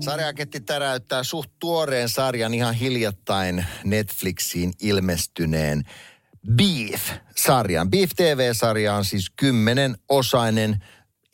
Sarjaaketti täräyttää suht tuoreen sarjan ihan hiljattain Netflixiin ilmestyneen Beef-sarjan. Beef TV-sarja on siis kymmenen osainen.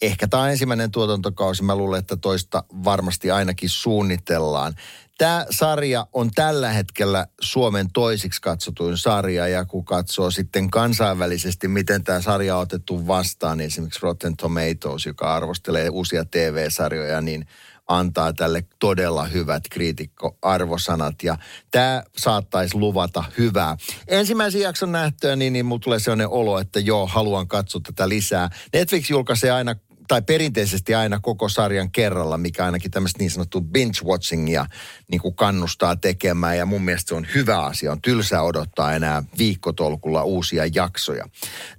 Ehkä tämä on ensimmäinen tuotantokausi. Mä luulen, että toista varmasti ainakin suunnitellaan. Tämä sarja on tällä hetkellä Suomen toisiksi katsotuin sarja ja kun katsoo sitten kansainvälisesti, miten tämä sarja on otettu vastaan, niin esimerkiksi Rotten Tomatoes, joka arvostelee uusia TV-sarjoja, niin antaa tälle todella hyvät kriitikkoarvosanat ja tämä saattaisi luvata hyvää. Ensimmäisen jakson nähtyä, niin, niin mulla tulee sellainen olo, että joo, haluan katsoa tätä lisää. Netflix julkaisee aina tai perinteisesti aina koko sarjan kerralla, mikä ainakin tämmöistä niin sanottua binge-watchingia niin kuin kannustaa tekemään. Ja mun mielestä se on hyvä asia. On tylsää odottaa enää viikkotolkulla uusia jaksoja.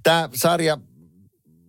Tämä sarja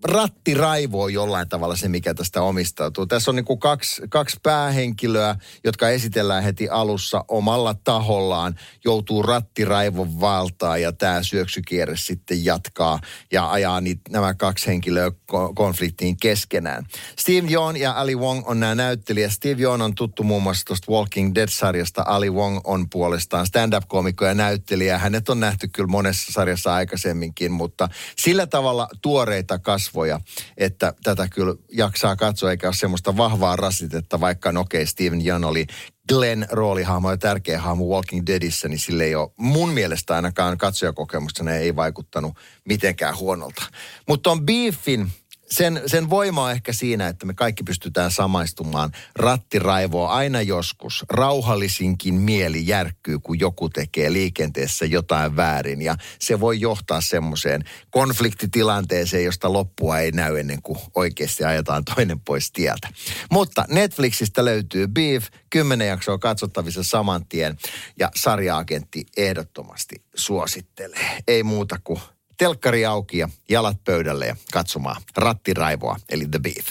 rattiraivo on jollain tavalla se, mikä tästä omistautuu. Tässä on niin kuin kaksi, kaksi päähenkilöä, jotka esitellään heti alussa omalla tahollaan, joutuu rattiraivon valtaa ja tämä syöksykierre sitten jatkaa ja ajaa niitä, nämä kaksi henkilöä konfliktiin keskenään. Steve Yeun ja Ali Wong on nämä näyttelijät. Steve Yeun on tuttu muun muassa tuosta Walking Dead-sarjasta. Ali Wong on puolestaan stand-up-komikko ja näyttelijä. Hänet on nähty kyllä monessa sarjassa aikaisemminkin, mutta sillä tavalla tuoreita kasvoja kasvoja, että tätä kyllä jaksaa katsoa, eikä ole semmoista vahvaa rasitetta, vaikka no okei, okay, Steven Jan oli Glenn roolihahmo ja tärkeä hahmo Walking Deadissä, niin sille ei ole mun mielestä ainakaan katsojakokemusta, ne ei vaikuttanut mitenkään huonolta. Mutta on Beefin sen, sen voima on ehkä siinä, että me kaikki pystytään samaistumaan rattiraivoa aina joskus. Rauhallisinkin mieli järkkyy, kun joku tekee liikenteessä jotain väärin. Ja se voi johtaa semmoiseen konfliktitilanteeseen, josta loppua ei näy ennen kuin oikeasti ajetaan toinen pois tieltä. Mutta Netflixistä löytyy Beef, kymmenen jaksoa katsottavissa saman tien. Ja sarjaagentti ehdottomasti suosittelee. Ei muuta kuin telkkari auki ja jalat pöydälle ja katsomaan rattiraivoa, eli The Beef.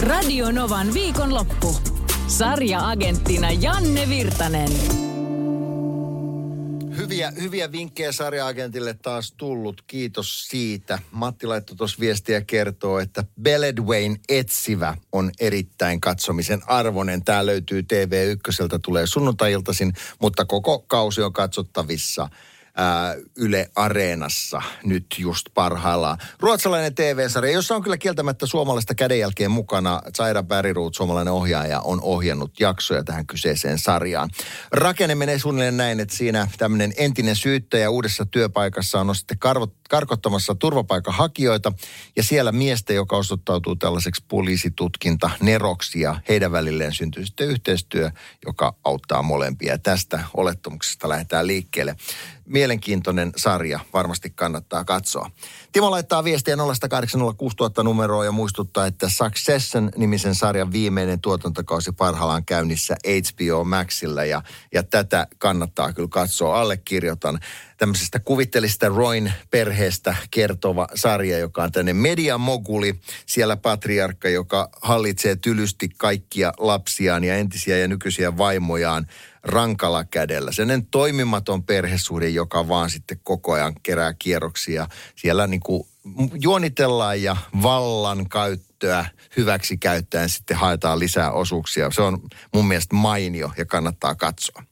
Radio Novan viikonloppu. Sarja-agenttina Janne Virtanen. Hyviä, hyviä vinkkejä sarjaagentille taas tullut. Kiitos siitä. Matti laittoi tuossa viestiä kertoo, että Beledwayne Etsivä on erittäin katsomisen arvoinen. Tämä löytyy TV1, tulee sunnuntai mutta koko kausi on katsottavissa – Yle Areenassa nyt just parhaillaan. Ruotsalainen TV-sarja, jossa on kyllä kieltämättä suomalaista kädenjälkeen mukana. Zaira Bäriruut, suomalainen ohjaaja, on ohjannut jaksoja tähän kyseiseen sarjaan. Rakenne menee suunnilleen näin, että siinä tämmöinen entinen syyttäjä uudessa työpaikassa on sitten karvot, karkottamassa turvapaikanhakijoita ja siellä miestä, joka osoittautuu tällaiseksi poliisitutkinta neroksia. Heidän välilleen syntyy sitten yhteistyö, joka auttaa molempia. Tästä olettamuksesta lähdetään liikkeelle mielenkiintoinen sarja, varmasti kannattaa katsoa. Timo laittaa viestiä 0806000 numeroa ja muistuttaa, että Succession-nimisen sarjan viimeinen tuotantokausi parhaillaan käynnissä HBO Maxilla ja, ja tätä kannattaa kyllä katsoa. Allekirjoitan tämmöisestä kuvittelista Roin perheestä kertova sarja, joka on tänne mediamoguli. Siellä patriarkka, joka hallitsee tylysti kaikkia lapsiaan ja entisiä ja nykyisiä vaimojaan rankalla kädellä. Sen toimimaton perhesuhde, joka vaan sitten koko ajan kerää kierroksia. Siellä niin kuin juonitellaan ja vallan käyttöä hyväksi käyttäen sitten haetaan lisää osuuksia. Se on mun mielestä mainio ja kannattaa katsoa.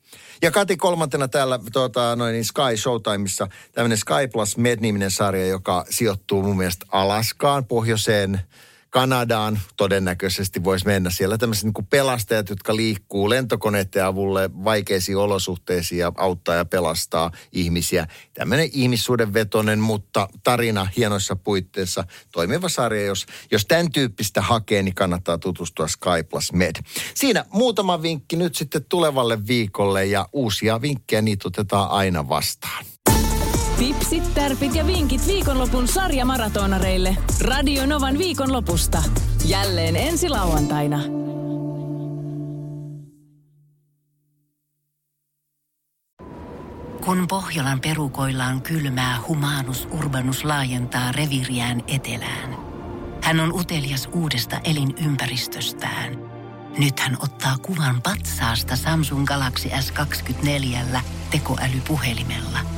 Ja Kati kolmantena täällä tuota, noin niin Sky Showtimeissa tämmöinen Sky Plus Med-niminen sarja, joka sijoittuu mun mielestä Alaskaan, pohjoiseen Kanadaan todennäköisesti voisi mennä. Siellä tämmöiset niin pelastajat, jotka liikkuu lentokoneiden avulle vaikeisiin olosuhteisiin ja auttaa ja pelastaa ihmisiä. Tämmöinen ihmissuudenvetonen, mutta tarina hienoissa puitteissa toimiva sarja. Jos, jos tämän tyyppistä hakee, niin kannattaa tutustua Sky Plus Med. Siinä muutama vinkki nyt sitten tulevalle viikolle ja uusia vinkkejä niitä otetaan aina vastaan. Tipsit, tärpit ja vinkit viikonlopun sarjamaratonareille. Radio Novan viikonlopusta. Jälleen ensi lauantaina. Kun Pohjolan perukoillaan kylmää, humanus urbanus laajentaa reviriään etelään. Hän on utelias uudesta elinympäristöstään. Nyt hän ottaa kuvan patsaasta Samsung Galaxy S24 tekoälypuhelimella.